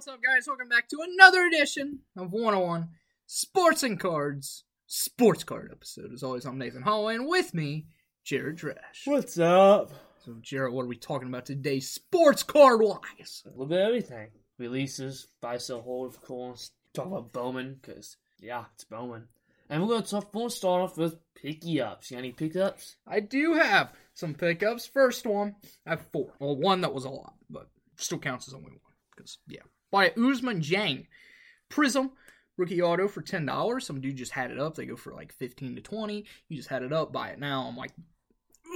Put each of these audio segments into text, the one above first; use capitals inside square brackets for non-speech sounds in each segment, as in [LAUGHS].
What's up, guys? Welcome back to another edition of 101 Sports and Cards Sports Card episode. As always, I'm Nathan Holloway, and with me, Jared Trash. What's up? So, Jared, what are we talking about today, sports card wise? A little bit of everything. Releases, buy, sell, hold, of course. Talk about Bowman, because, yeah, it's Bowman. And we're going to talk, we'll start off with picky ups. You got any pickups? I do have some pickups. First one, I have four. Well, one that was a lot, but still counts as only one. Because, yeah. Buy Ousmane Dieng. Prizm. Rookie auto for ten dollars. Some dude just had it up. They go for like fifteen to twenty. You just had it up. Buy it now. I'm like,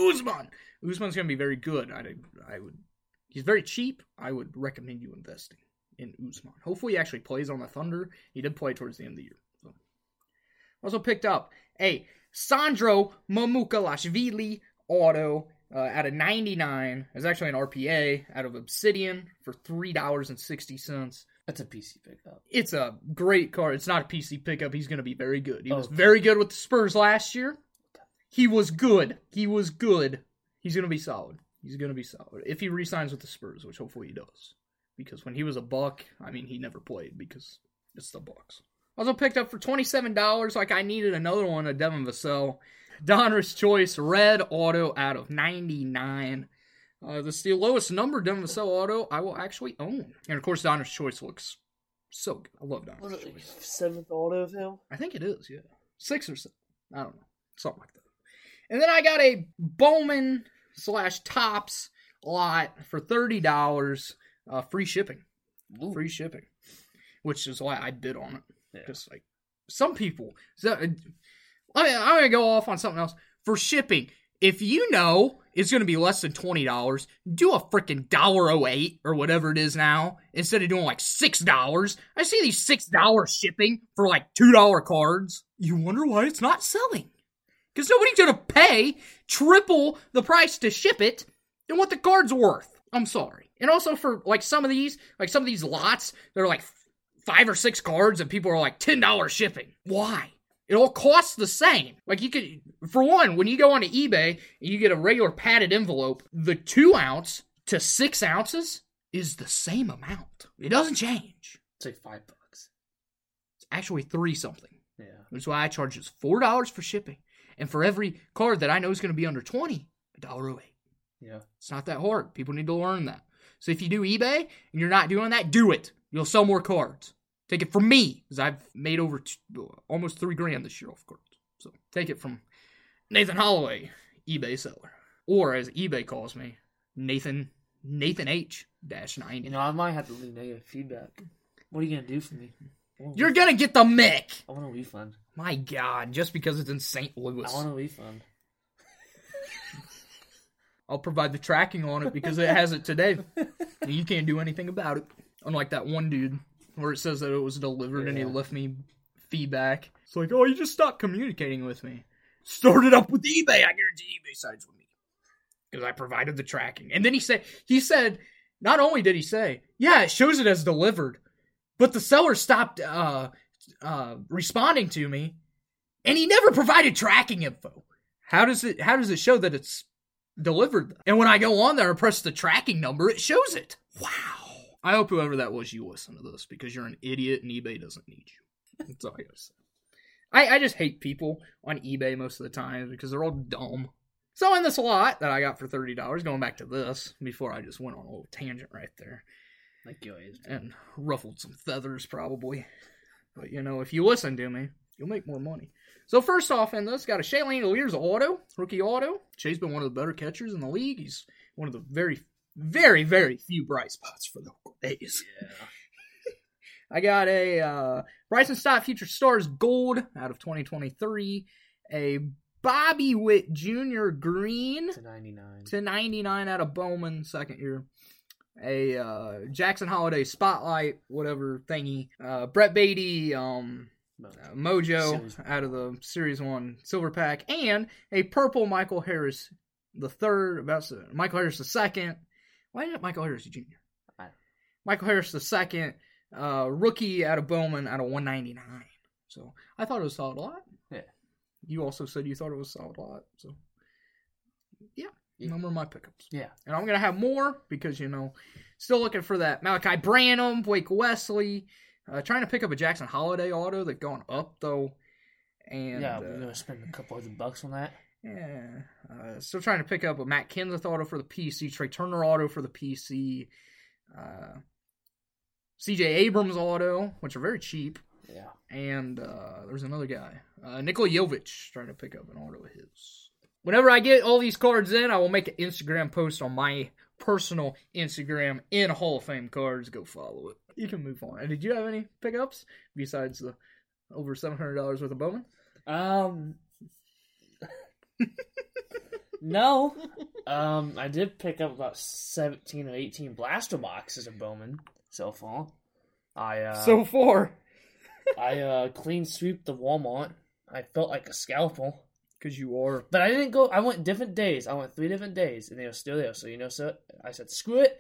Ousmane. Ousmane's gonna be very good. I I would. He's very cheap. I would recommend you investing in Ousmane. Hopefully, he actually plays on the Thunder. He did play towards the end of the year. So. Also picked up a Sandro Mamukelashvili auto uh, out of 99. It's actually an RPA out of Obsidian for $3.60. That's a PC pickup. It's a great card. It's not a PC pickup. He's going to be very good. He was Okay. very good with the Spurs last year. He was good. He was good. He's going to be solid. He's going to be solid. If he resigns with the Spurs, which hopefully he does. Because when he was a Buck, I mean, he never played because it's the Bucks. Also picked up for $27, like I needed another one, a Devin Vassell. Donruss Choice Red Auto out of 99. Uh, this is the lowest number Devin Vassell auto I will actually own. And of course, Donruss Choice looks so good. I love Donruss Was it Choice. seventh auto of him? I think it is, yeah. Six or seven. I don't know. Something like that. And then I got a Bowman slash Topps lot for $30. Uh, free shipping. Ooh. Free shipping. Which is why I bid on it. Yeah. Just like some people. So, uh, I mean, I'm to go off on something else. For shipping, if you know it's to be less than $20, do a freaking dollar oh eight or whatever it is now instead of doing like $6. I see these $6 shipping for like $2 cards. You wonder why it's not selling. Because nobody's to pay triple the price to ship it than what the card's worth. I'm sorry. And also for like some of these, like some of these lots, they're like five or six cards and people are like $10 shipping. Why? It all costs the same. Like you could, for one, when you go onto eBay and you get a regular padded envelope, the two ounce to six ounces is the same amount. It doesn't change. It's like five bucks. It's actually three something. Yeah. That's why I charge just four dollars for shipping, and for every card that I know is going to be under twenty, a dollar eight. Yeah. It's not that hard. People need to learn that. So if you do eBay and you're not doing that, do it. You'll sell more cards. Take it from me because I've made over t- almost three grand this year off cards. So take it from Nathan Holloway, eBay seller, or as eBay calls me, Nathan Nathan H dash ninety. You know, I might have to leave negative feedback. What are you going to do for me? I want a You're ref- gonna get the Mick. I want a refund. My God, just because it's in St. Louis. I want a refund. [LAUGHS] I'll provide the tracking on it because it has it today. And [LAUGHS] you can't do anything about it. Unlike that one dude where it says that it was delivered and he left me feedback. It's like, oh, you just stopped communicating with me. Started up with eBay. I guarantee eBay sides with me because I provided the tracking. And then he said, he said, not only did he say, yeah, it shows it as delivered, but the seller stopped uh, uh, responding to me, and he never provided tracking info. How does it? How does it show that it's delivered. And when I go on there and press the tracking number, it shows it. Wow. I hope whoever that was, you listen to this because you're an idiot and eBay doesn't need you. That's all I gotta say. I, I just hate people on eBay most of the time because they're all dumb. So in this lot that I got for thirty dollars, going back to this before I just went on a little tangent right there Like you always do. and ruffled some feathers probably. But you know, if you listen to me, you'll make more money. So first off in this, got a Shea Langeliers auto, rookie auto. Shay's been one of the better catchers in the league. He's one of the very, very, very few bright spots for the A's. Yeah. [LAUGHS] I got a uh, Bryson Stott Future Stars Gold out of 2023. A Bobby Witt Jr. Green To 99. to 99 out of Bowman, second year. A uh, Jackson Holliday Spotlight, whatever thingy. Uh, Brett Baty, um, No. uh, Mojo out of the Series 1 Silver Pack. And a purple Michael Harris, the third, about Michael Harris the second. Why it Michael Harris Jr.? Michael Harris the second, uh, rookie out of Bowman out of 199. So I thought it was solid a lot. Yeah. You also said you thought it was solid a lot. So yeah, Yeah. Number of my pickups. Yeah. And I'm gonna have more because you know, still looking for that Malachi Branham, Blake Wesley. Uh, trying to pick up a Jackson Holliday auto. They've gone up though. And yeah, uh, we're gonna spend a couple hundred bucks on that. Yeah, uh, still trying to pick up a Matt Kenseth auto for the PC, Trea Turner auto for the PC, uh, CJ Abrams auto, which are very cheap, Yeah. and uh, there's another guy, uh, Nikola Jovic, trying to pick up an auto of his. Whenever I get all these cards in, I will make an Instagram post on my personal Instagram in Hall of Fame cards. Go follow it. You can move on. And did you have any pickups besides the over seven hundred dollars worth of Bowman? Um. No. [LAUGHS] Um, I did pick up about seventeen or eighteen blaster boxes of Bowman so far. I uh, so far, I uh clean sweep the Walmart. I felt like a scalpel, because you are but I didn't go. I went different days. I went three different days, and they were still there. So you know, so I said, screw it.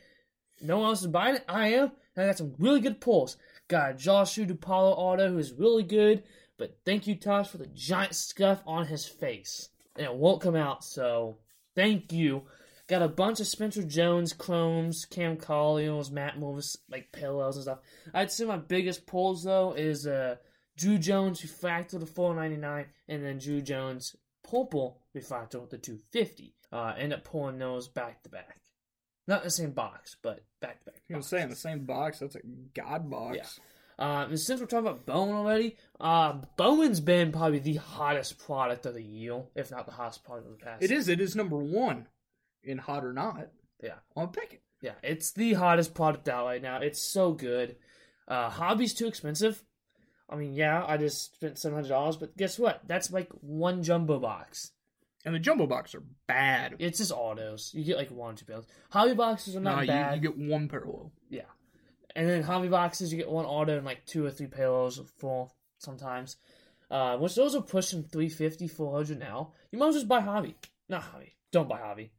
No one else is buying it. I am, and I got some really good pulls. Got a Joshua DuPaulo auto who is really good, but thank you, Tosh, for the giant scuff on his face. And it won't come out, so thank you. Got a bunch of Spencer Jones chromes, Cam Colliers, Matt Morris, like parallels and stuff. I'd say my biggest pulls though is uh Druw Jones refractor to 499, and then Druw Jones purple refractor to 250. Uh, end up pulling those back to back. Not in the same box, but back to back. You know, saying the same box. That's a god box. Yeah. Uh, and since we're talking about Bowman already, uh, Bowman's been probably the hottest product of the year, if not the hottest product of the past. It is. It is number one in hot or not. Yeah. on Pickett. Yeah, it's the hottest product out right now. It's so good. Uh, hobby's too expensive. I mean, yeah, I just spent seven hundred dollars, but guess what? That's like one jumbo box. And the jumbo box are bad. It's just autos. You get like one or two pills. Hobby boxes are not Nah, you, bad. you get one parallel. Yeah. And then hobby boxes, you get one auto and like two or three pillows, full sometimes. Uh, which those are pushing 350, 400 now. You might as well just buy hobby. Not hobby. Don't buy hobby.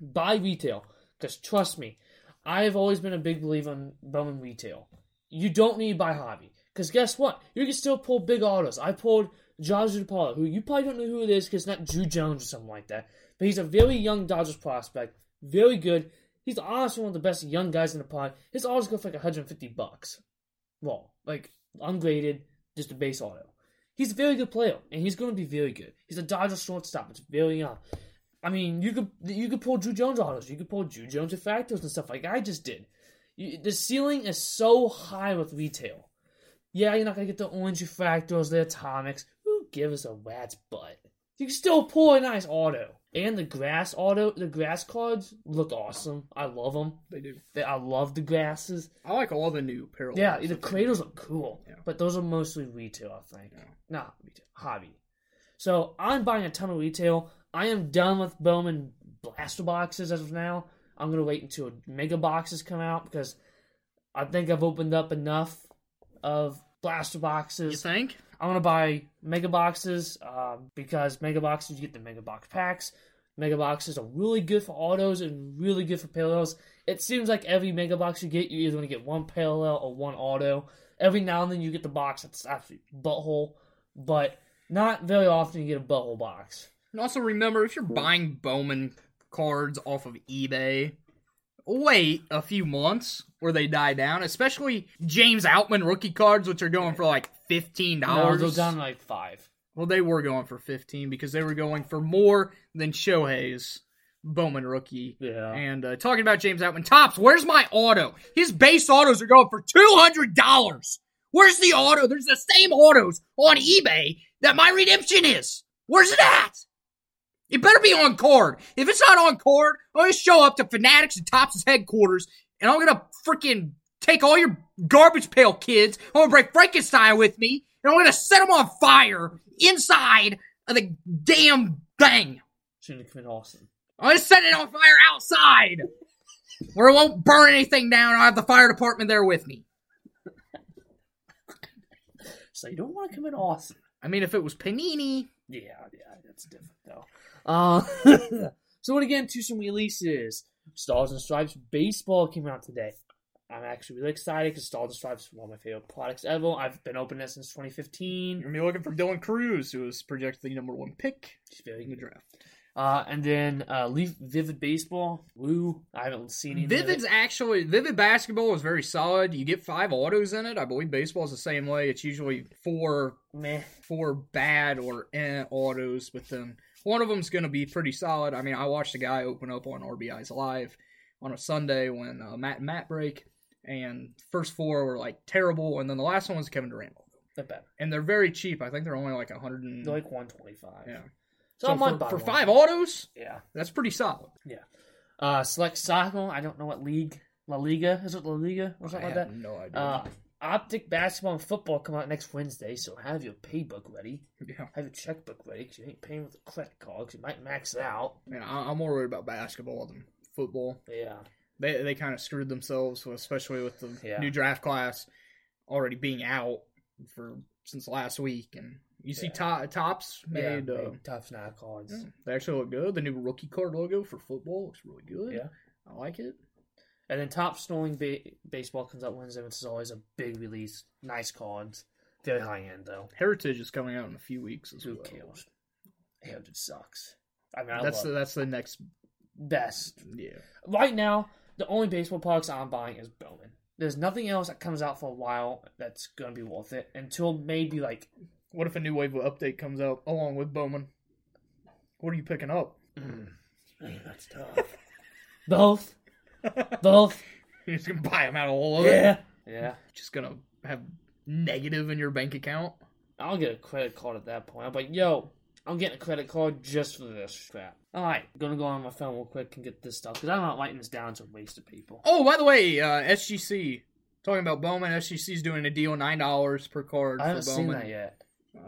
Buy retail. Because trust me, I've always been a big believer in Bowman retail. You don't need to buy hobby. Because guess what? You can still pull big autos. I pulled Joshua DePaulo, who you probably don't know who it is because it's not Druw Jones or something like that. But he's a very young Dodgers prospect. Very good. He's honestly one of the best young guys in the pod. His autos go for like 150 bucks. Well, like ungraded, just a base auto. He's a very good player, and he's going to be very good. He's a Dodger shortstop. It's very young. I mean, you could you could pull Druw Jones autos. You could pull Druw Jones refractors and stuff like I just did. You, the ceiling is so high with retail. Yeah, you're not gonna get the orange refractors, the atomics. Who gives a rat's butt? You can still pull a nice auto. And the grass auto, the grass cards look awesome. I love them. They do. They, I love the grasses. I like all the new parallels. Yeah, the cradles look cool. Yeah. But those are mostly retail, I think. Yeah. Not retail, hobby. So I'm buying a ton of retail. I am done with Bowman blaster boxes as of now. I'm gonna wait until mega boxes come out because I think I've opened up enough of blaster boxes. You boxes. Think? I'm gonna buy mega boxes um, because mega boxes you get the mega box packs. Mega boxes are really good for autos and really good for parallels. It seems like every mega box you get, you're either gonna get one parallel or one auto. Every now and then you get the box that's absolute butthole, but not very often you get a butthole box. And also remember, if you're buying Bowman cards off of eBay, wait a few months where they die down. Especially James Outman rookie cards, which are going for like fifteen No, dollars. they're down to like five. Well, they were going for 15 because they were going for more than Shohei's Bowman rookie. Yeah. And uh, talking about James Outman, Topps, where's my auto? His base autos are going for $200. Where's the auto? There's the same autos on eBay that my redemption is. Where's it at? It better be on card. If it's not on card, I'm going to show up to Fanatics and Topps' headquarters and I'm going to freaking take all your garbage pail kids. I'm to bring Frankenstein with me and I'm to set them on fire inside of the damn thing. Shouldn't have been awesome. I'm to set it on fire outside where it won't burn anything down. I'll have the fire department there with me. So you don't want to come in awesome. I mean, if it was Panini, Yeah, yeah, that's different though. Uh, [LAUGHS] so what again to some releases. Stars and Stripes baseball came out today. I'm actually really excited because Stars and Stripes is one of my favorite products ever. I've been opening it since 2015. you're to be looking for Dylan Crews, who is projected the number one pick very in the draft. Uh, and then uh, Leaf Vivid Baseball. Woo! I haven't seen any. Vivid's actually Vivid basketball is very solid. You get five autos in it. I believe baseball is the same way. It's usually four Meh. four bad or eh autos, but then one of them's going to be pretty solid. I mean, I watched a guy open up on RBI's live on a Sunday when uh, Matt and Matt break, and first four were like terrible, and then the last one was Kevin Durant, Not bad. and they're very cheap. I think they're only like a hundred and They're like one twenty five. yeah. So, So, I for, for five autos, Yeah. that's pretty solid. Yeah. Uh, select soccer. I don't know what league. La Liga is it La Liga or I something like have that? no idea. Uh, optic basketball and football come out next Wednesday, so have your paybook ready. yeah, Have your checkbook ready because you ain't paying with a credit card because you might max it out. man, I, I'm more worried about basketball than football. Yeah. They they kind of screwed themselves, especially with the Yeah. new draft class already being out for since last week. And you see, Yeah. to, Topps Yeah, made. uh, made tough snap cards. yeah, they actually look good. The new rookie card logo for football looks really good. Yeah. I like it. And then top snowing ba- baseball comes out Wednesday, which is always a big release. Nice cards. Very high end though. Heritage is coming out in a few weeks as Who well. cares? Heritage sucks. I mean, I That's the, that's the next. best. Yeah. Right now, the only baseball products I'm buying is Bowman. There's nothing else that comes out for a while that's gonna be worth it until maybe like What if a new wave of update comes out along with Bowman? What are you picking up? Mm. that's tough. [LAUGHS] Both, both. [LAUGHS] You're just gonna buy them out of all of it. Yeah, yeah. Just gonna have negative in your bank account. I'll get a credit card at that point. I'm like, yo, I'm getting a credit card just for this crap. All right, gonna go on my phone real quick and get this stuff because I'm not writing this down to waste of people. Oh, by the way, uh, SGC talking about Bowman. SGC's doing a deal nine dollars per card I haven't for seen Bowman. that yet.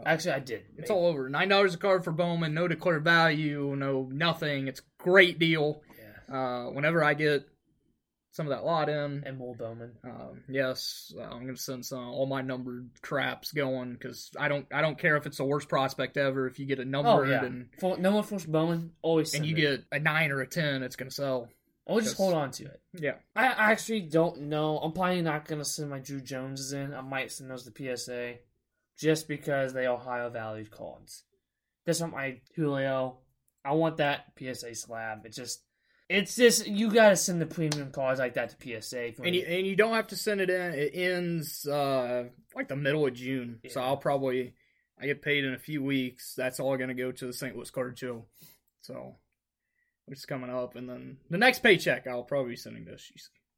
Actually, I did. It's all over. Nine dollars a card for Bowman. No declared value. No nothing. It's a great deal. Yeah, Uh, whenever I get some of that lot in, and more Bowman. um, yes, I'm gonna send some all my numbered craps going because I don't I don't care if it's the worst prospect ever. If you get a number Oh yeah, and For, no one forced Bowman. Always and you it. get a nine or a ten, it's gonna sell. Always just hold on to it. Yeah. I I actually don't know. I'm probably not gonna send my Druw Joneses in. I might send those to PSA, just because they Ohio valued cards. This one, my Julio. I want that PSA slab. It just, it's just you gotta send the premium cards like that to PSA. And you, and you don't have to send it in. It ends uh, like the middle of June. So I'll probably I get paid in a few weeks. That's all going to go to the St. Louis Card Show. So which is coming up, and then the next paycheck I'll probably be sending to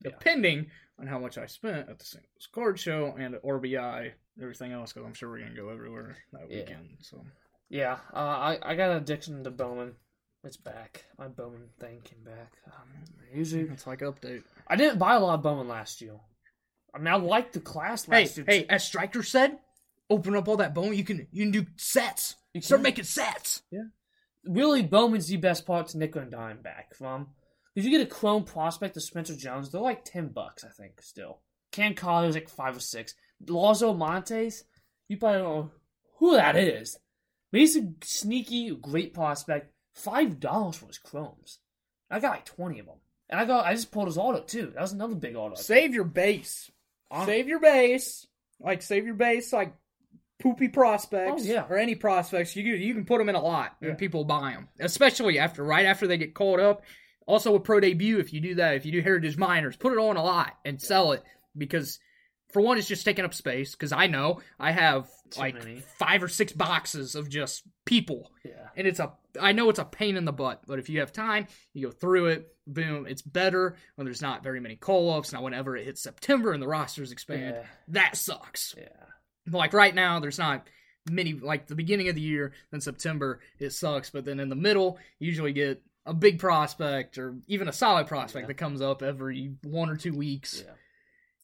Yeah. depending on how much I spent at the St. Louis Card Show and at RBI, everything else, because I'm sure we're going to go everywhere that Yeah. weekend. So yeah, uh, I I got an addiction to Bowman. It's back. My Bowman thing came back. Um, usually, [LAUGHS] it's like update. I didn't buy a lot of Bowman last year. I mean, I liked the class Hey, last year. hey, as Striker said, open up all that bone. You can you can do sets. You Start can. making sets. really Bowman's the best part to nickel and dime back from. If you get a Chrome prospect of Spencer Jones, they're like ten bucks, I think, still. Cam Collier's like five or six. Lazo Montes, you probably don't know who that is. But he's a sneaky, great prospect. Five dollars for his Chromes. I got like twenty of them. And I got I just pulled his auto too. That was another big auto. Save your base. Hon- Save your base. Like save your base like poopy prospects Oh, yeah. or any prospects. You can, you can put them in a lot Yeah. and people buy them. Especially after right after they get called up. Also with pro debut if you do that, if you do heritage minors, put it on a lot and sell it because for one it's just taking up space cuz I know I have Too like many. 5 or 6 boxes of just people Yeah. and it's a I know it's a pain in the butt, but if you have time, you go through it. Boom, it's better when there's not very many call ups. Now, whenever it hits September and the rosters expand, Yeah. that sucks. Yeah. Like right now, there's not many. Like the beginning of the year, then September it sucks, but then in the middle, you usually get a big prospect or even a solid prospect Yeah. that comes up every one or two weeks. Yeah.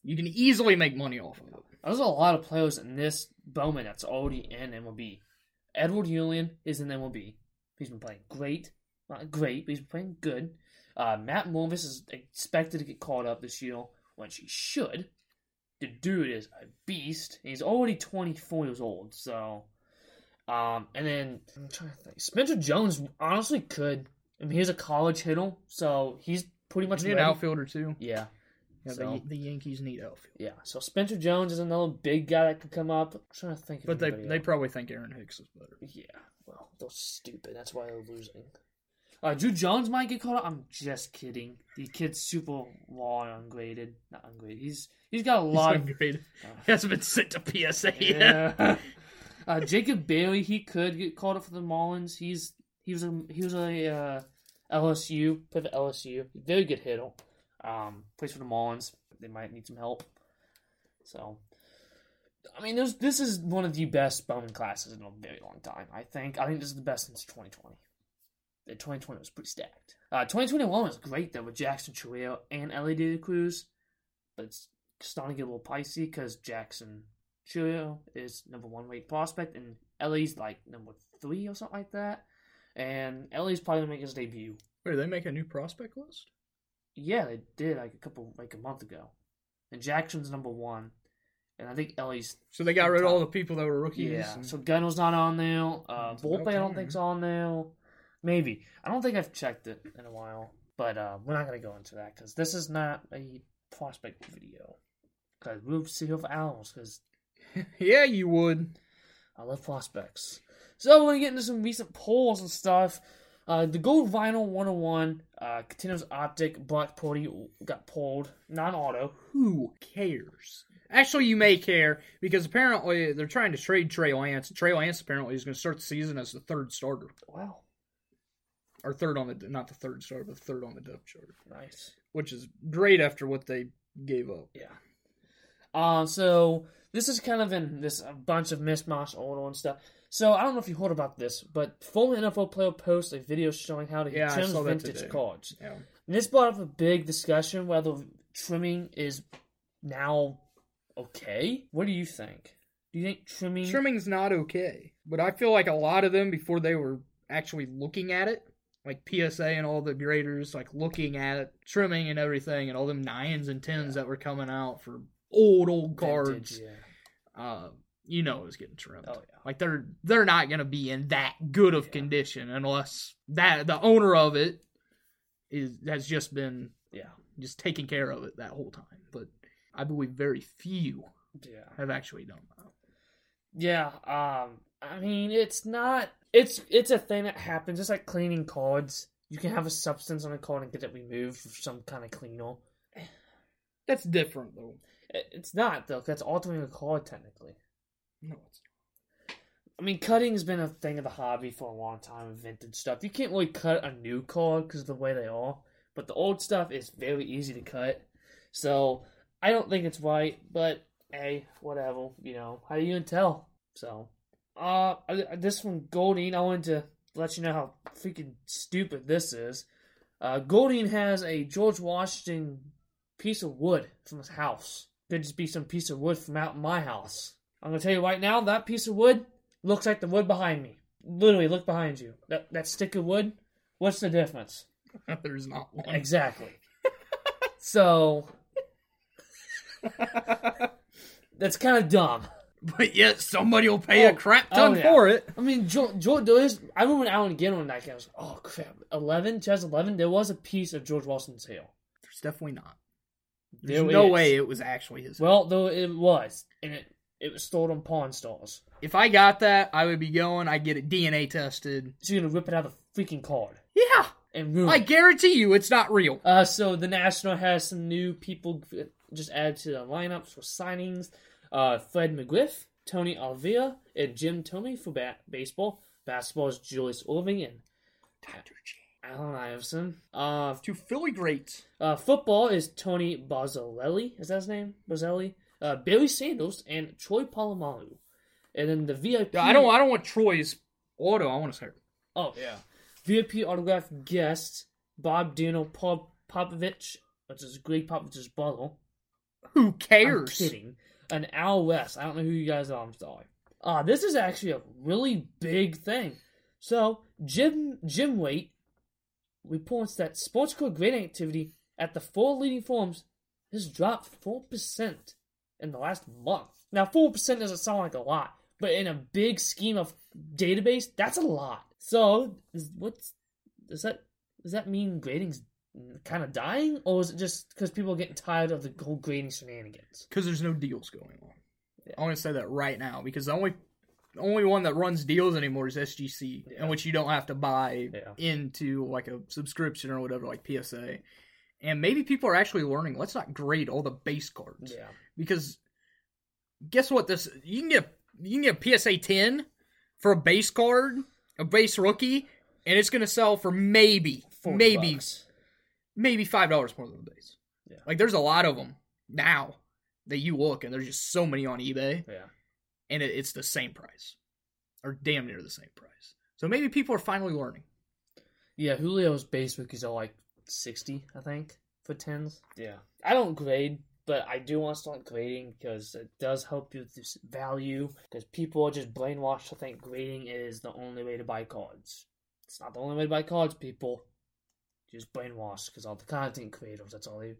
You can easily make money off of it. There's a lot of players in this Bowman that's already in MLB. Edward Julien is in MLB. He's been playing great. Not great, but he's been playing good. Uh, Matt Mervis is expected to get called up this year, which he should. The dude is a beast. He's already 24 years old, so. Um, and then I'm trying to think. Spencer Jones honestly could. I mean, he's a college hitter, so he's pretty much need an outfielder too. Yeah, Yeah, So- the, the Yankees need outfield, yeah. So Spencer Jones is another big guy that could come up. I'm trying to think. But they anybody they probably think Aaron Hicks is better. Yeah, well, they're stupid. That's why they're losing. Uh, Druw Jones might get caught up. I'm just kidding. The kid's super and ungraded. Not ungraded. He's he's got a lot He's of ungraded. [LAUGHS] He hasn't been sent to PSA yet. yeah. [LAUGHS] uh, Jacob Bailey, he could get caught up for the Marlins. He's he was a he was a uh, LSU played for LSU. Very good hitter. Um, plays for the Marlins. They might need some help. So, I mean, there's, this is one of the best Bowman classes in a very long time. I think. I think this is the best since 2020. The 2020 was pretty stacked. Uh, 2021 was great though with Jackson Chourio and Elly De La Cruz, but it's starting to get a little pricey because Jackson Chourio is number one rate prospect and Elly's like number three or something like that. And Elly's probably gonna make his debut. Wait, they make a new prospect list? Yeah, they did like a couple like a month ago. And Jackson's number one. And I think Elly's So they got rid of all the people that were rookies. yeah. and- So Gunnar's not on there. Uh Volpe I don't think's on there. Maybe. I don't think I've checked it in a while. But uh we're not gonna go into that because this is not a prospect video. Because we'll see here for hours because [LAUGHS] yeah, you would. I love prospects. So we're gonna get into some recent polls and stuff. Uh, the Gold Vinyl 101 uh, continuous optic Black Purdy got pulled, non-auto. Who cares? Actually, you may care because apparently they're trying to trade Trey Lance. Trey Lance apparently is going to start the season as the third starter, Wow, or third on the not the third starter, but third on the depth chart, nice. which is great after what they gave up. Yeah. Uh, so this is kind of in this a bunch of mismatch order and stuff. So I don't know if you heard about this, but former NFL player posted a video showing how to Yeah, trim vintage cards. Yeah. And this brought up a big discussion whether trimming is now okay. What do you think? Do you think trimming? Trimming's not okay, but I feel like a lot of them before they were actually looking at it, like PSA and all the graders, like looking at it, trimming and everything, and all them nines and tens that were coming out for old old cards. Vintage, yeah. Uh, you know it was getting trimmed. Oh yeah. Like they're they're not gonna be in that good of Yeah. condition unless that the owner of it is has just been Yeah. just taking care of it that whole time. But I believe very few Yeah. have actually done that. Yeah. Um. I mean, it's not. It's it's a thing that happens. It's like cleaning cards. You can have a substance on a card and get it removed with some kind of cleaner. That's different though. It's not though. That's altering a card technically. No, it's I mean, cutting has been a thing of the hobby for a long time. Vintage stuff. You can't really cut a new card because of the way they are. But the old stuff is very easy to cut. So I don't think it's right. But hey, whatever. You know, how do you even tell? So, uh, this one Goldin. I wanted to let you know how freaking stupid this is. Uh, Goldin has a George Washington piece of wood from his house. Could just be some piece of wood from out my house. I'm gonna tell you right now, that piece of wood looks like the wood behind me. Literally, look behind you. That that stick of wood. What's the difference? [LAUGHS] there's not one. Exactly. [LAUGHS] so that's kind of dumb. But yet somebody will pay Oh, a crap oh, ton oh, yeah. for it. I mean, George, George there is, I remember when Alan again on that game. I was like, oh crap, 11, 2011, there was a piece of George Washington's hair. There's definitely not. There's There no is. way it was actually his. Well, though it was, and it it was stored on Pawn Stars. if I got that, I would be going. I'd get it DNA tested. So you're gonna rip it out of the freaking card Yeah, and ruin I guarantee you, it's not real. Uh, so the National has some new people just added to the lineups for signings. Uh, Fred McGriff, Tony Oliva, and Jim Thome for ba- baseball. Basketball is Julius Erving and Allen Iverson. Uh, Two Philly greats. uh, football is Tony Bozzolelli. Is that his name? Boselli. Uh, Barry Sanders and Troy Polamalu. And then the VIP. I don't. I don't want Troy's auto. I want to say. Oh yeah. VIP autograph guest Bob Dino Pop- Popovich, which is Greg Popovich's brother. Who I'm cares? kidding. An Al West. I don't know who you guys are. I'm sorry. Uh, this is actually a really big thing. So Jim Jim Waite reports that sports card grading activity at the four leading forums has dropped four percent in the last month. Now four percent doesn't sound like a lot, but in a big scheme of database, that's a lot. So is, what's does that does that mean grading's kind of dying, or is it just because people are getting tired of the whole grading shenanigans? Because there's no deals going on. I want to say that right now because the only the only one that runs deals anymore is SGC, Yeah. in which you don't have to buy Yeah. into like a subscription or whatever, like PSA. And maybe people are actually learning. Let's not grade all the base cards Yeah. because guess what? This you can get you can get a PSA ten for a base card, a base rookie, and it's gonna sell for maybe maybe bucks. maybe five dollars more than the base. Yeah. Like there's a lot of them now that you look, and there's just so many on eBay, Yeah. and it, it's the same price, or damn near the same price. So maybe people are finally learning. Yeah, Julio's base rookies are uh, like sixty, I think, for tens. Yeah, I don't grade, but I do want to start grading because it does help you with this value. Because people are just brainwashed to think grading is the only way to buy cards. It's not the only way to buy cards, people. Just brainwashed because all the content creators. That's all they.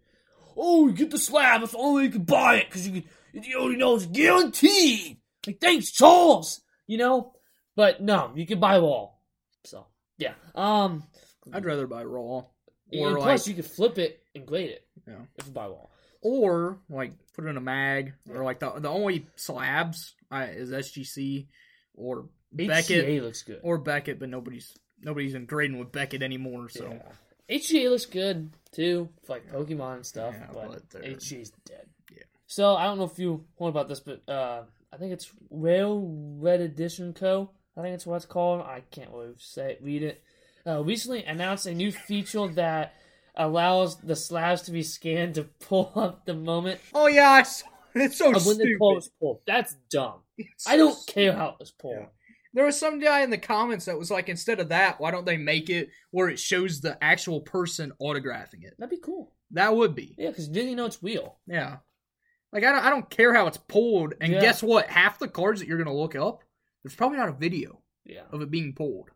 Oh, you get the slab if only way you could buy it because you can, you already know it's guaranteed. Like thanks, Charles. You know, but no, you can buy them all. So yeah, um. I'd rather buy raw, And or plus, like, you could flip it and grade it Yeah. if you buy wall. or like put it in a mag, or like the the only slabs I, is SGC or Beckett HGA looks good. or Beckett, but nobody's nobody's in grading with Beckett anymore. So yeah. HGA looks good too, like Pokemon and stuff, Yeah, but, but HGA's dead. Yeah. So I don't know if you want about this, but uh, I think it's Rail Red Edition Co. I think it's what it's called. I can't really say read it. Uh, recently announced a new feature that allows the slabs to be scanned to pull [LAUGHS] up the moment Oh yeah, [LAUGHS] it's so when the stupid. call was pulled. That's dumb. [LAUGHS] It's I don't so care how it was pulled. Yeah. There was some guy in the comments that was like, instead of that, why don't they make it where it shows the actual person autographing it? That'd be cool. That would be, Yeah, because then you know it's real. yeah. Like I don't, I don't care how it's pulled. And Yeah. guess what? Half the cards that you're gonna look up, there's probably not a video Yeah. of it being pulled.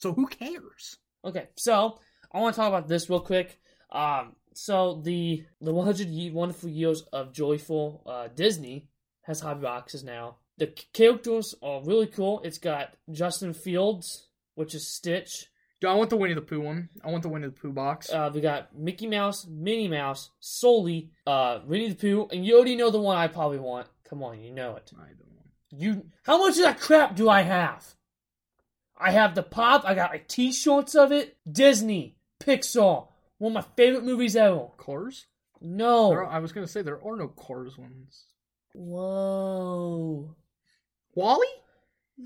So who cares? Okay, so I want to talk about this real quick. Um, so the the 100 ye- wonderful years of joyful uh, Disney has hobby boxes now. The characters are really cool. It's got Justin Fields, which is Stitch. Do I want the Winnie the Pooh one? I want the Winnie the Pooh box. Uh, we got Mickey Mouse, Minnie Mouse, Sully, uh, Winnie the Pooh, and you already know the one I probably want. Come on, you know it. I don't. You, how much of that crap do I have? I have the pop. I got like T-shirts of it. Disney, Pixar, one of my favorite movies ever. Cars? No. Are- I was gonna say there are no Cars ones. Whoa. WALL-E?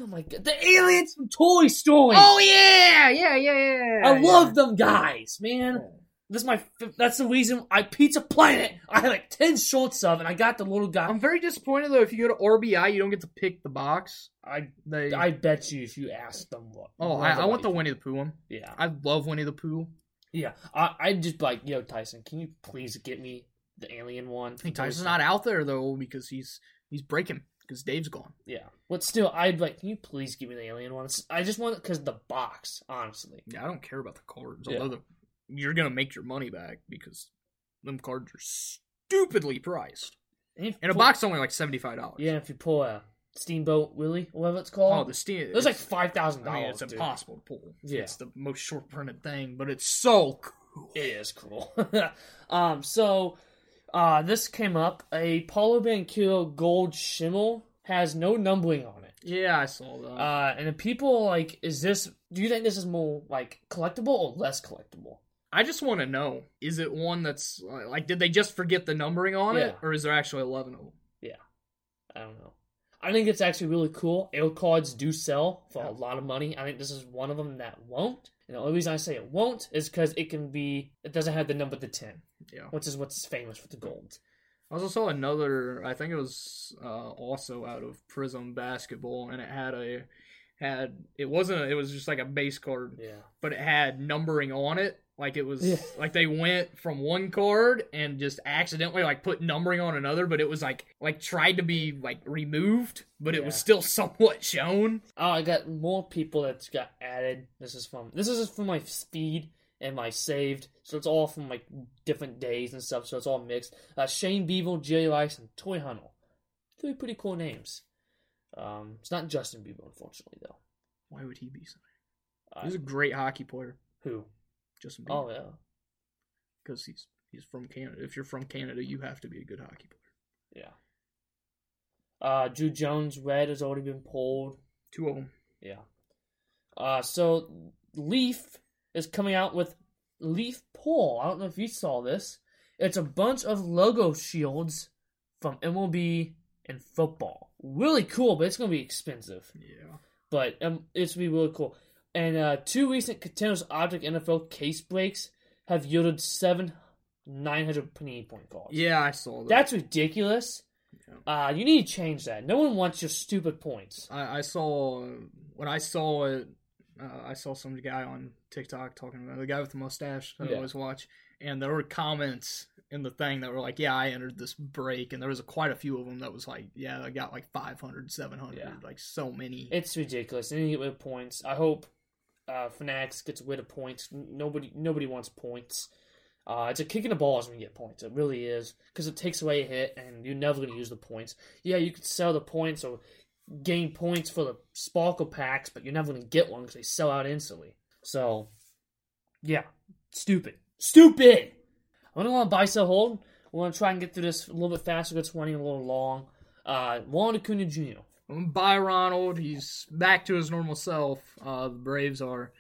Oh my god, the aliens from Toy Story. Oh yeah, yeah, yeah, yeah. I yeah. love them guys, man. This is my. That's the reason I Pizza Planet. I had like ten shorts of, and I got the little guy. I'm very disappointed though. If you go to RBI, you don't get to pick the box. I They. I bet you if you ask them what. oh, I, I want the Winnie the Pooh one. Yeah, I love Winnie the Pooh. yeah. I I just like, yo, Tyson, can you please get me the alien one? Hey, Tyson's not out there though because he's he's breaking because Dave's gone. Yeah, but still, I'd like, can you please give me the alien one? I just want it because the box, honestly. Yeah, I don't care about the cards. Yeah. Although the, you're gonna make your money back because them cards are stupidly priced. And, And a pull- box only like seventy five dollars. Yeah, if you pull a Steamboat Willie, whatever it's called. Oh, the steam. It was like five thousand I mean, dollars. it's impossible to pull. Yeah. It's the most short printed thing, but it's so cool. It is cool. [LAUGHS] um, so uh, this came up. A Paolo Banchero Gold Schimmel has no numbering on it. Yeah, I saw that. Uh, and the people like, is this? Do you think this is more like collectible or less collectible? I just want to know: is it one that's like, did they just forget the numbering on it, or is there actually eleven of them? Yeah, I don't know. I think it's actually really cool. Air cards do sell for Yeah. a lot of money. I think this is one of them that won't. And the only reason I say it won't is because it can be. It doesn't have the number the ten, Yeah. which is what's famous for the gold. I also saw another. I think it was uh, also out of Prizm Basketball, and it had a had it wasn't. A, it was just like a base card, Yeah. but it had numbering on it. Like it was Yeah. like they went from one card and just accidentally like put numbering on another, but it was like like tried to be like removed, but it was still somewhat shown. Oh, I got more people that's got added. This is from this is from my speed and my saved, so it's all from like different days and stuff. So it's all mixed. Uh, Shane Bieber, Jerry Rice, and Toy Hunnell. Three pretty cool names. Um, it's not Justin Bieber, unfortunately, though. Why would he be? So? Uh, He's a great hockey player, who? Justin Bieber, Oh yeah, because he's he's from Canada. If you're from Canada, you have to be a good hockey player. yeah. Uh, Druw Jones red has already been pulled. Two of them. Yeah. Uh, so Leaf is coming out with Leaf Pull. I don't know if you saw this. It's a bunch of logo shields from MLB and football. Really cool, but it's gonna be expensive. Yeah. But um, it's gonna be really cool. And uh, two recent continuous object NFL case breaks have yielded seven 900 Panini point cards. Yeah, I saw that. That's ridiculous. Uh, you need to change that. No one wants your stupid points. I, I saw when I saw it. Uh, I saw some guy on TikTok talking about the guy with the mustache that I always watch, and there were comments in the thing that were like, "Yeah, I entered this break," and there was a, quite a few of them that was like, "Yeah, I got like 500, 700, Yeah. like so many." It's ridiculous. They need to get rid of points. I hope uh, Fanatics gets rid of points. Nobody, nobody wants points. Uh, it's a kick in the balls when you get points. It really is because it takes away a hit, and you're never going to use the points. Yeah, you could sell the points or gain points for the sparkle packs, but you're never going to get one because they sell out instantly. So, yeah, stupid, stupid. I don't want to buy, sell, hold. We're going to try and get through this a little bit faster. It's running a little long. Uh, Juan Acuna Jr. By Ronald, he's back to his normal self. Uh, the Braves are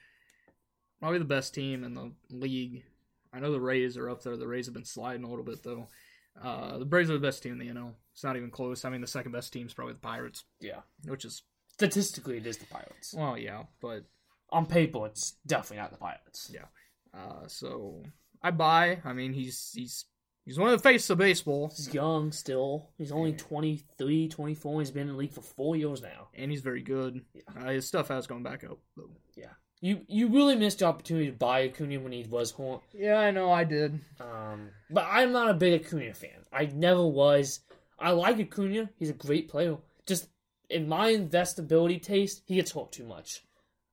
probably the best team in the league. I know the Rays are up there. The Rays have been sliding a little bit though. Uh, the Braves are the best team in the NL. It's not even close. I mean, the second best team is probably the Pirates, Yeah. which is Statistically, it is the Pirates. well, yeah, but On paper, it's definitely not the Pirates. Yeah. uh, so I buy. I mean, he's he's he's one of the faces of baseball, He's young still. He's only 23, 24. He's been in the league for four years now. and he's very good. Uh, his stuff has gone back up. Though. You you really missed the opportunity to buy Acuna when he was home. Yeah, I know. I did. Um, but I'm not a big Acuna fan. I never was. I like Acuna. He's a great player. Just in my investability taste, he gets hurt too much.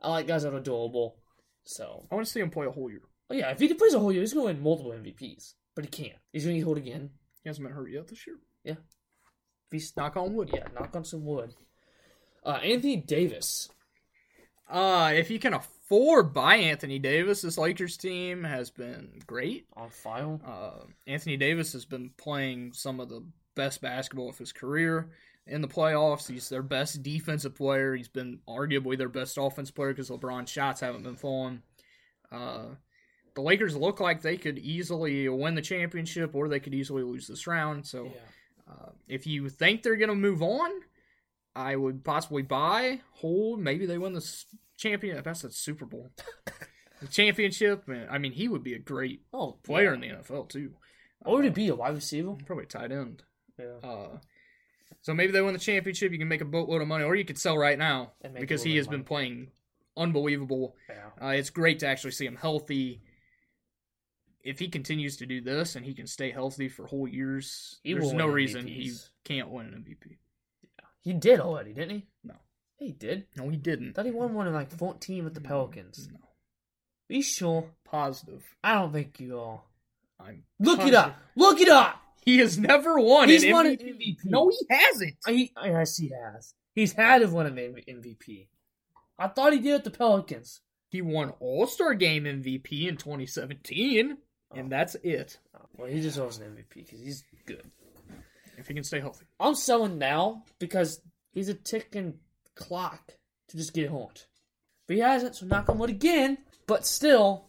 I like guys that are durable. So, I want to see him play a whole year. oh yeah, if he can play a whole year, he's going to win multiple MVPs. But he can't. He's going to get hurt again. He hasn't been hurt yet this year. Yeah. If he's Knock on wood. Yeah, knock on some wood. Uh, Anthony Davis. Uh, if you can afford by Anthony Davis, this Lakers team has been great. on file. Uh, Anthony Davis has been playing some of the best basketball of his career in the playoffs. He's their best defensive player. He's been arguably their best offense player because LeBron's shots haven't been falling. Uh, the Lakers look like they could easily win the championship or they could easily lose this round. So uh, if you think they're going to move on, I would possibly buy, hold, maybe they win the champion. That's the Super Bowl. [LAUGHS] the championship, man, I mean, he would be a great Oh, player in the NFL too. Or would it be a wide receiver? Probably a tight end. Yeah. Uh, so maybe they win the championship. You can make a boatload of money, or you could sell right now a because he has been playing unbelievable. Yeah. Uh, it's great to actually see him healthy. If he continues to do this and he can stay healthy for whole years, He there's no reason he can't win an MVP. Yeah. He did already, didn't he? No. He did. No, he didn't. thought he won one in like 14 with the mm, Pelicans. No, Are you sure? positive. I don't think you are. I'm Look it up. Look it up. He has never won He's an won an MVP. MVP. No, he hasn't. He, yes, he has. He's had win an MVP. I thought he did at the Pelicans. He won All Star Game MVP in 2017, and oh. that's it. Oh, well, he deserves an MVP because he's good. If he can stay healthy. I'm selling now because he's a ticking clock to just get hurt. But he hasn't, so knock on wood again. But still,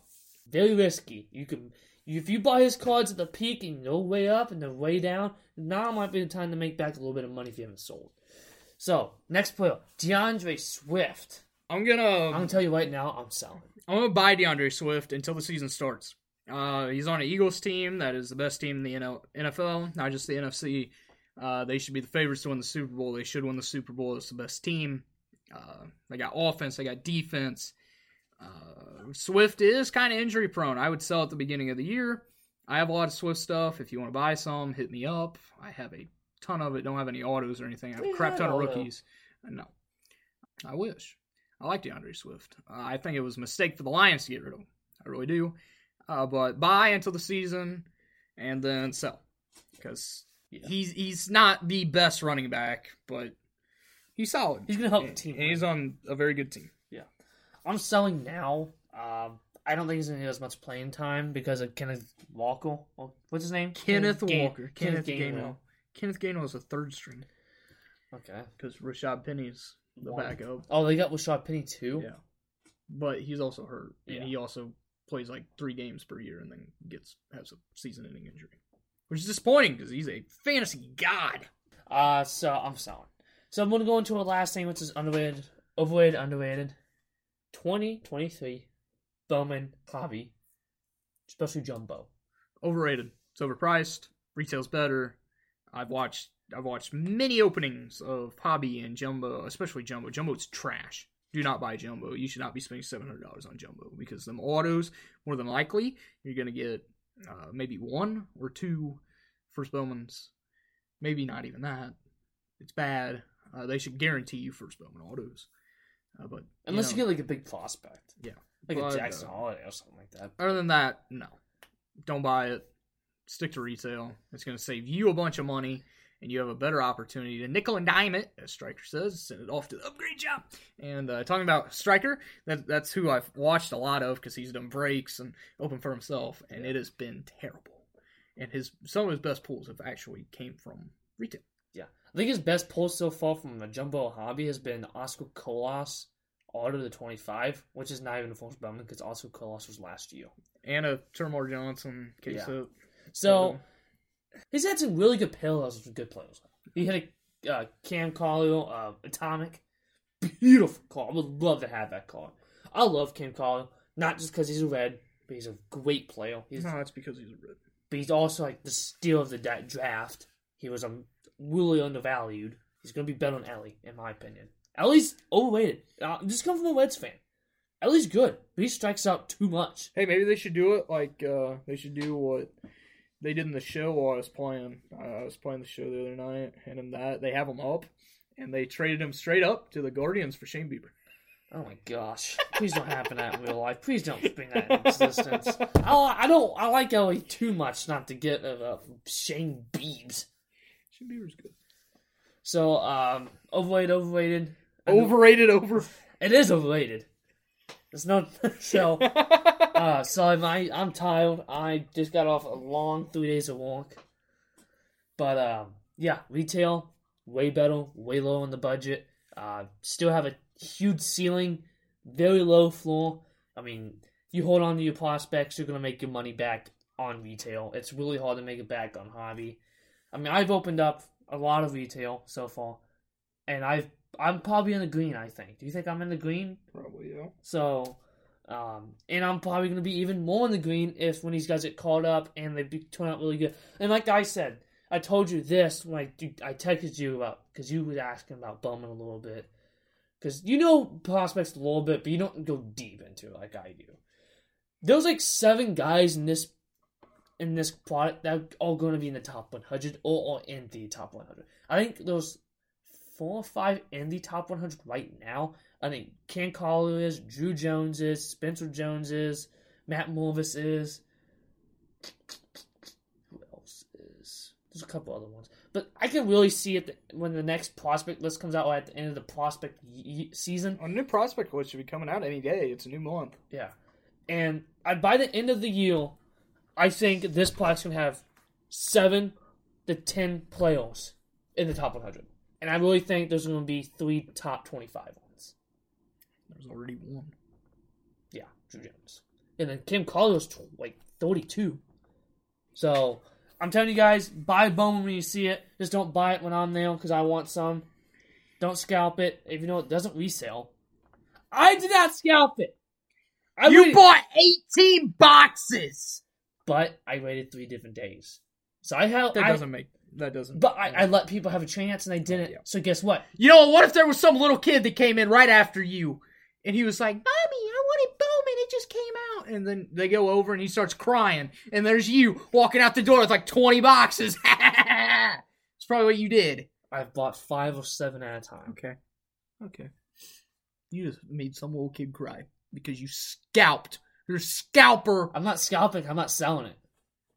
very risky. You can if you buy his cards at the peak and go way up and then way down, now might be the time to make back a little bit of money if you haven't sold. So, next player, D'Andre Swift. I'm gonna I'm gonna tell you right now, I'm selling. I'm gonna buy D'Andre Swift until the season starts. Uh, he's on an Eagles team that is the best team in the NFL, not just the NFC. Uh, they should be the favorites to win the Super Bowl. They should win the Super Bowl. It's the best team. Uh, they got offense. They got defense. Uh, Swift is kind of injury prone. I would sell at the beginning of the year. I have a lot of Swift stuff. If you want to buy some, hit me up. I have a ton of it. Don't have any autos or anything. I have a crap ton of rookies. No, I wish. I like D'Andre Swift. Uh, I think it was a mistake for the Lions to get rid of him. I really do. Uh, but buy until the season and then sell because Yeah. he's he's not the best running back, but he's solid. He's gonna help the team he's on a very good team. Yeah, I'm selling now. Um, I don't think he's gonna get as much playing time because of Kenneth Walker. What's his name? Kenneth Gain- Walker, Kenneth Gainwell. Gainwell. Kenneth Gainwell is a third string. Okay. because Rashad Penny's the One. backup. Oh, they got Rashad Penny too. Yeah, but he's also hurt, and Yeah. he also plays like three games per year, and then gets has a season-ending injury, which is disappointing because he's a fantasy god. Uh, so I'm selling. So I'm gonna go into our last thing, which is underrated, overrated, underrated. 2023 Bowman hobby, especially jumbo. Overrated. It's overpriced. Retail's better. I've watched I've watched many openings of hobby and jumbo, especially jumbo. Jumbo's trash. Do not buy jumbo. You should not be spending seven hundred dollars on jumbo because them autos, more than likely, you're gonna get uh, maybe one or two first Bowmans. Maybe not even that. It's bad. Uh, they should guarantee you first Bowman autos. Uh, but Unless you, know, get like a big prospect, yeah. like But, a Jackson uh, Holliday or something like that. Other than that, no. Don't buy it. Stick to retail. It's going to save you a bunch of money, and you have a better opportunity to nickel and dime it, as Striker says. Send it off to the upgrade shop. And uh, talking about Striker, that, that's who I've watched a lot of because he's done breaks and open for himself, and it has been terrible. And his some of his best pulls have actually came from retail. Yeah, I think his best pull so far from a jumbo hobby has been Oscar Colas Auto to 25, which is not even a first Bowman because Oscar Colas was last year. And a Termarr Johnson case Yeah. up. So he's had some really good parallels with good players. He had a uh, Cam Collier, uh, Atomic, beautiful car. I would love to have that car. I love Cam Collier, not just because he's a red, but he's a great player. He's, no, that's because he's a red. but he's also like the steal of the draft. He was um, really undervalued. He's going to be better than Elly, in my opinion. Elly's overrated. Uh, this comes from a Reds fan. Elly's good, but he strikes out too much. Hey, maybe they should do it like uh, they should do what they did in the show while I was playing. I was playing the show the other night, and in that they have him up, and they traded him straight up to the Guardians for Shane Bieber. Oh my gosh! Please don't happen that in real life. Please don't bring that into existence. [LAUGHS] I, I don't. I like Elly too much not to get uh, Shane Beebs. Shane Bieber's good. So um, overrated, overrated. Overrated over. It is overrated. It's not [LAUGHS] so. [LAUGHS] Uh, so I'm, I, I'm tired. I just got off a long three days of work. But um, yeah, retail way better, way low on the budget. Uh, still have a huge ceiling, very low floor. I mean, you hold on to your prospects, you're gonna make your money back on retail. It's really hard to make it back on hobby. I mean, I've opened up a lot of retail so far, and I've I'm probably in the green. I think. Do you think I'm in the green? Probably yeah. So, um, and I'm probably going to be even more in the green if when these guys get called up and they be, turn out really good. And like I said, I told you this when I I texted you about because you were asking about Bowman a little bit because you know prospects a little bit, but you don't go deep into it like I do. There was like seven guys in this in this product that are all going to be in the top 100 or, or in the top 100. I think there's four or five in the top 100 right now. I think Cam Collier is, Druw Jones is, Spencer Jones is, Matt Mervis is. Who else is? There's a couple other ones, but I can really see it when the next prospect list comes out at the end of the prospect y- season. A new prospect list should be coming out any day. It's a new month. Yeah, and I, by the end of the year, I think this product's gonna have seven to ten players in the top 100, and I really think there's gonna be three top 25 ones. There's already one. Yeah, Druw Jones. And then Cam Collier's tw- like 32. So, I'm telling you guys, buy Bowman when you see it. Just don't buy it when I'm there because I want some. Don't scalp it. If you know it doesn't resell. I did not scalp it. I You waited, bought 18 boxes. but I waited three different days. So I held. That I, doesn't make. That doesn't. but I, I let people have a chance and they didn't. Yeah. So guess what? You know, what if there was some little kid that came in right after you, and he was like, "Mommy, I wanted Bowman. It just came out." And then they go over, and he starts crying, and there's you walking out the door with like 20 boxes. [LAUGHS] it's probably what you did. I've bought five or seven at a time. Okay. Okay. You just made some little kid cry because you scalped. You're a scalper. I'm not scalping. I'm not selling it.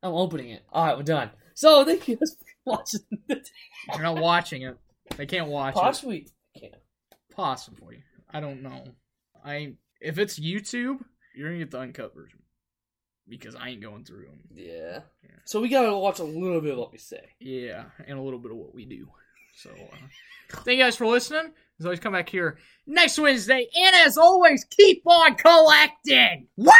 I'm opening it. All right, we're done. So thank you guys for [LAUGHS] watching the [LAUGHS] You're not watching it. They can't watch it. Possibly. Can't. Possibly. I don't know. I if it's YouTube, you're gonna get the uncut version because I ain't going through them. Yeah. Yeah. So we gotta watch a little bit of what we say. Yeah, and a little bit of what we do. So, uh, thank you guys for listening. As always, come back here next Wednesday. And as always, keep on collecting. Woo!